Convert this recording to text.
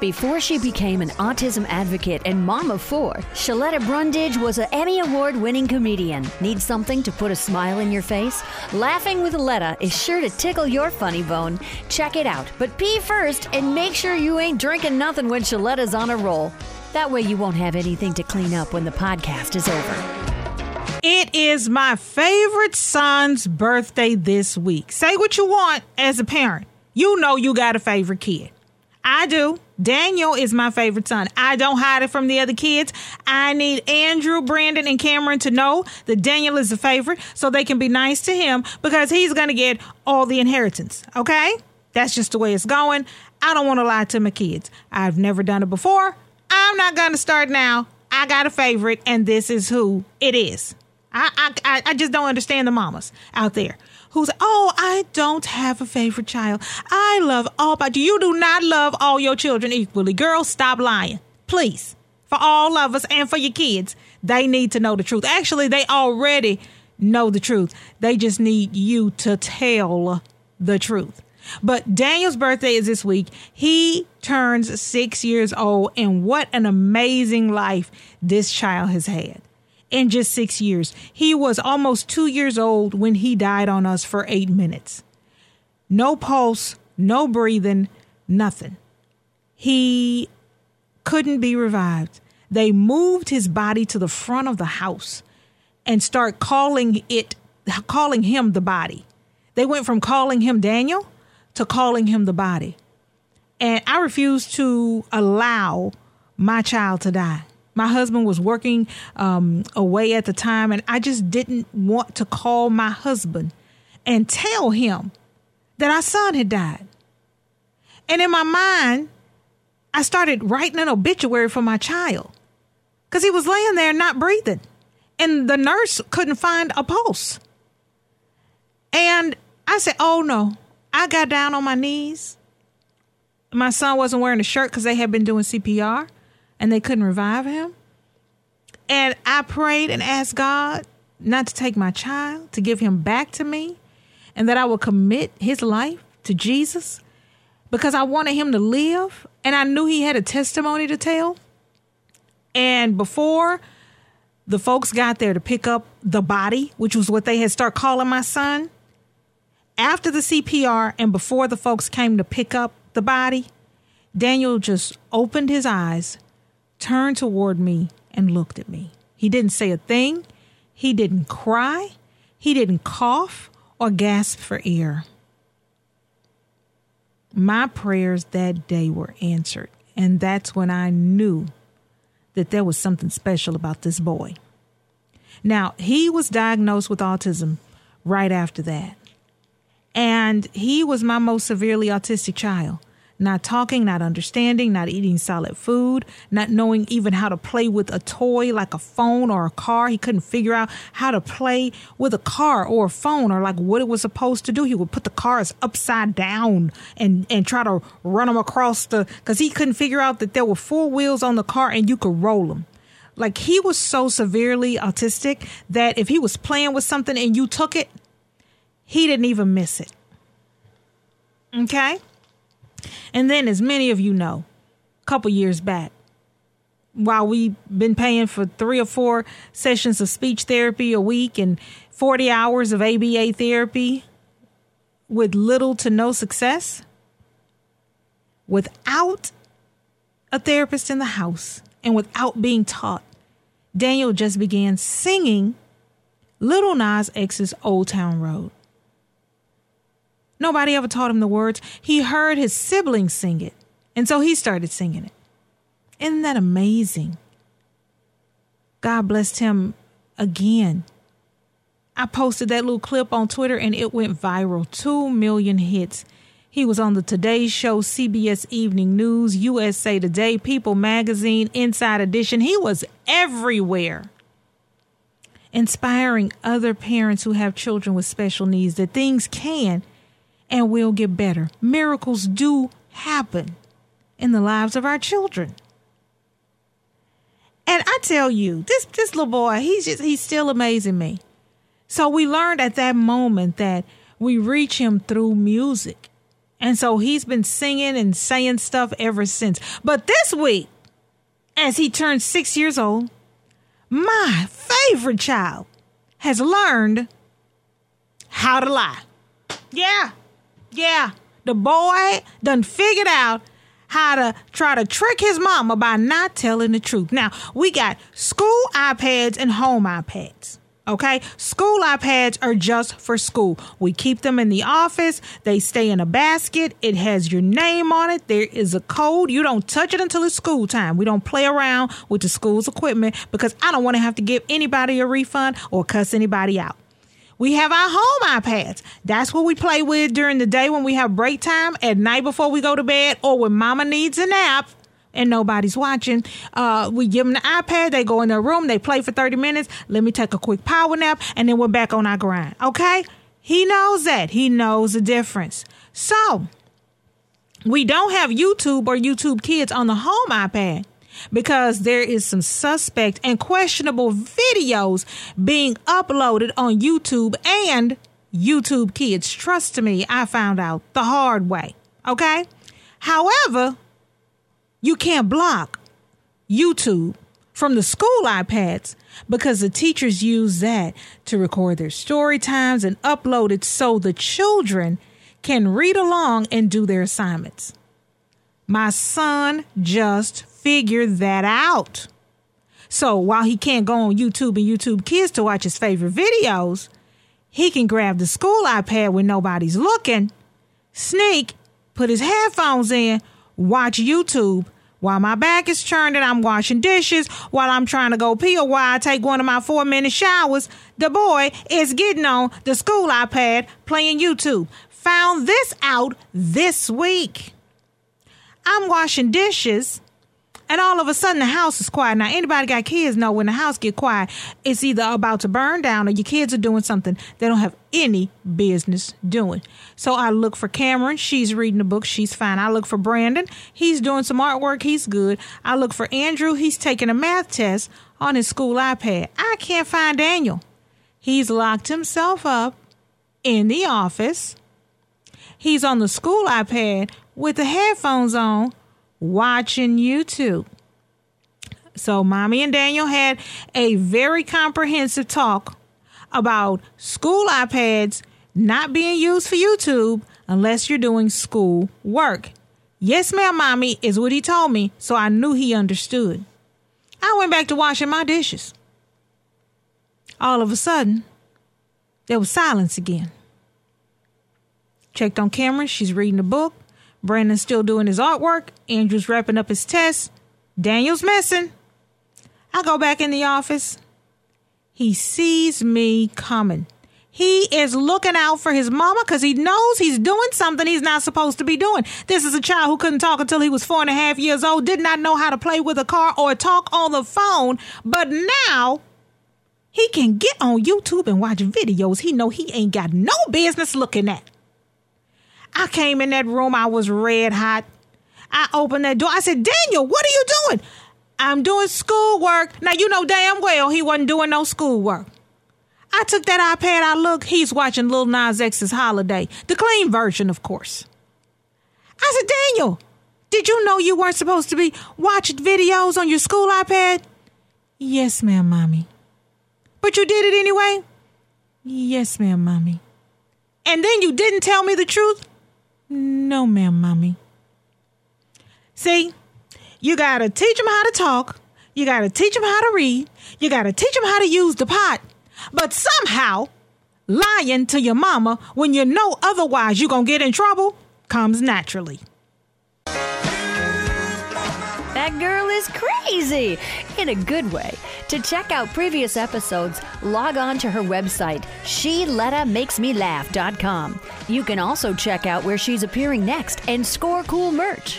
Before she became an autism advocate and mom of four, Sheletta Brundidge was an Emmy Award winning comedian. Need something to put a smile in your face? Laughing with Letta is sure to tickle your funny bone. Check it out, but pee first and make sure you ain't drinking nothing when Sheletta's on a roll. That way you won't have anything to clean up when the podcast is over. It is my favorite son's birthday this week. Say what you want as a parent. You know you got a favorite kid. I do. Daniel is my favorite son. I don't hide it from the other kids. I need Andrew, Brandon, and Cameron to know that Daniel is a favorite so they can be nice to him because he's going to get all the inheritance. Okay? That's just the way it's going. I don't want to lie to my kids. I've never done it before. I'm not going to start now. I got a favorite, and this is who it is. I, I, I just don't understand the mamas out there who's, oh, I don't have a favorite child. I love all, but you do not love all your children equally. Girls, stop lying. Please. For all of us and for your kids, they need to know the truth. Actually, they already know the truth. They just need you to tell the truth. But Daniel's birthday is this week. He turns six years old, and what an amazing life this child has had in just six years. He was almost two years old when he died on us for eight minutes. No pulse, no breathing, nothing. He couldn't be revived. They moved his body to the front of the house and start calling it calling him the body. They went from calling him Daniel to calling him the body. And I refuse to allow my child to die. My husband was working um, away at the time, and I just didn't want to call my husband and tell him that our son had died. And in my mind, I started writing an obituary for my child because he was laying there not breathing, and the nurse couldn't find a pulse. And I said, Oh no. I got down on my knees. My son wasn't wearing a shirt because they had been doing CPR and they couldn't revive him. And I prayed and asked God not to take my child, to give him back to me, and that I would commit his life to Jesus because I wanted him to live and I knew he had a testimony to tell. And before the folks got there to pick up the body, which was what they had started calling my son, after the CPR and before the folks came to pick up the body, Daniel just opened his eyes turned toward me and looked at me. He didn't say a thing. He didn't cry. He didn't cough or gasp for air. My prayers that day were answered, and that's when I knew that there was something special about this boy. Now, he was diagnosed with autism right after that, and he was my most severely autistic child not talking, not understanding, not eating solid food, not knowing even how to play with a toy like a phone or a car. He couldn't figure out how to play with a car or a phone or like what it was supposed to do. He would put the cars upside down and, and try to run them across the, cause he couldn't figure out that there were four wheels on the car and you could roll them. Like he was so severely autistic that if he was playing with something and you took it, he didn't even miss it. Okay? And then, as many of you know, a couple years back, while we've been paying for three or four sessions of speech therapy a week and 40 hours of ABA therapy with little to no success, without a therapist in the house and without being taught, Daniel just began singing Lil Nas X's Old Town Road. Nobody ever taught him the words. He heard his siblings sing it, and so he started singing it. Isn't that amazing? God blessed him again. I posted that little clip on Twitter and it went viral 2 million hits. He was on the Today Show, CBS Evening News, USA Today, People Magazine, Inside Edition. He was everywhere. Inspiring other parents who have children with special needs that things can and we'll get better. Miracles do happen in the lives of our children. And I tell you, this this little boy, he's just he's still amazing me. So we learned at that moment that we reach him through music. And so he's been singing and saying stuff ever since. But this week, as he turns six years old, my favorite child has learned how to lie. Yeah, yeah. The boy done figured out how to try to trick his mama by not telling the truth. Now, we got school iPads and home iPads. Okay, school iPads are just for school. We keep them in the office. They stay in a basket. It has your name on it. There is a code. You don't touch it until it's school time. We don't play around with the school's equipment because I don't want to have to give anybody a refund or cuss anybody out. We have our home iPads. That's what we play with during the day when we have break time, at night before we go to bed, or when mama needs a nap and nobody's watching. Uh, we give them the iPad. They go in their room. They play for 30 minutes. Let me take a quick power nap, and then we're back on our grind. Okay? He knows that. He knows the difference. So, we don't have YouTube or YouTube Kids on the home iPad because there is some suspect and questionable videos being uploaded on YouTube and YouTube Kids. Trust me, I found out the hard way. Okay? However, you can't block YouTube from the school iPads because the teachers use that to record their story times and upload it so the children can read along and do their assignments. My son just figured that out. So while he can't go on YouTube and YouTube Kids to watch his favorite videos, he can grab the school iPad when nobody's looking, sneak, put his headphones in, watch YouTube while my back is turned and I'm washing dishes, while I'm trying to go pee or while I take one of my four minute showers, the boy is getting on the school iPad playing YouTube. Found this out this week. I'm washing dishes and all of a sudden the house is quiet. Now anybody got kids know when the house get quiet, it's either about to burn down or your kids are doing something they don't have any business doing. So I look for Cameron, she's reading a book, she's fine. I look for Brandon, he's doing some artwork, he's good. I look for Andrew, he's taking a math test on his school iPad. I can't find Daniel. He's locked himself up in the office. He's on the school iPad with the headphones on watching YouTube. So, Mommy and Daniel had a very comprehensive talk about school iPads not being used for YouTube unless you're doing school work. Yes, ma'am, Mommy, is what he told me, so I knew he understood. I went back to washing my dishes. All of a sudden, there was silence again. Checked on Cameron, she's reading a book. Brandon's still doing his artwork. Andrew's wrapping up his test. Daniel's missing. I go back in the office. He sees me coming. He is looking out for his mama because he knows he's doing something he's not supposed to be doing. This is a child who couldn't talk until he was four and a half years old, did not know how to play with a car or talk on the phone, but now he can get on YouTube and watch videos he know he ain't got no business looking at. I came in that room, I was red hot. I opened that door. I said, Daniel, what are you doing? I'm doing schoolwork. Now, you know damn well he wasn't doing no schoolwork. I took that iPad, I look, he's watching Lil Nas X's Holiday, the clean version, of course. I said, Daniel, did you know you weren't supposed to be watching videos on your school iPad? Yes, ma'am, mommy. But you did it anyway? Yes, ma'am, mommy. And then you didn't tell me the truth? No, ma'am, mommy. See, you got to teach them how to talk. You got to teach them how to read. You got to teach them how to use the pot. But somehow, lying to your mama when you know otherwise you're going to get in trouble comes naturally. That girl is crazy in a good way. To check out previous episodes, log on to her website, SheLettaMakesMeLaugh.com. You can also check out where she's appearing next and score cool merch.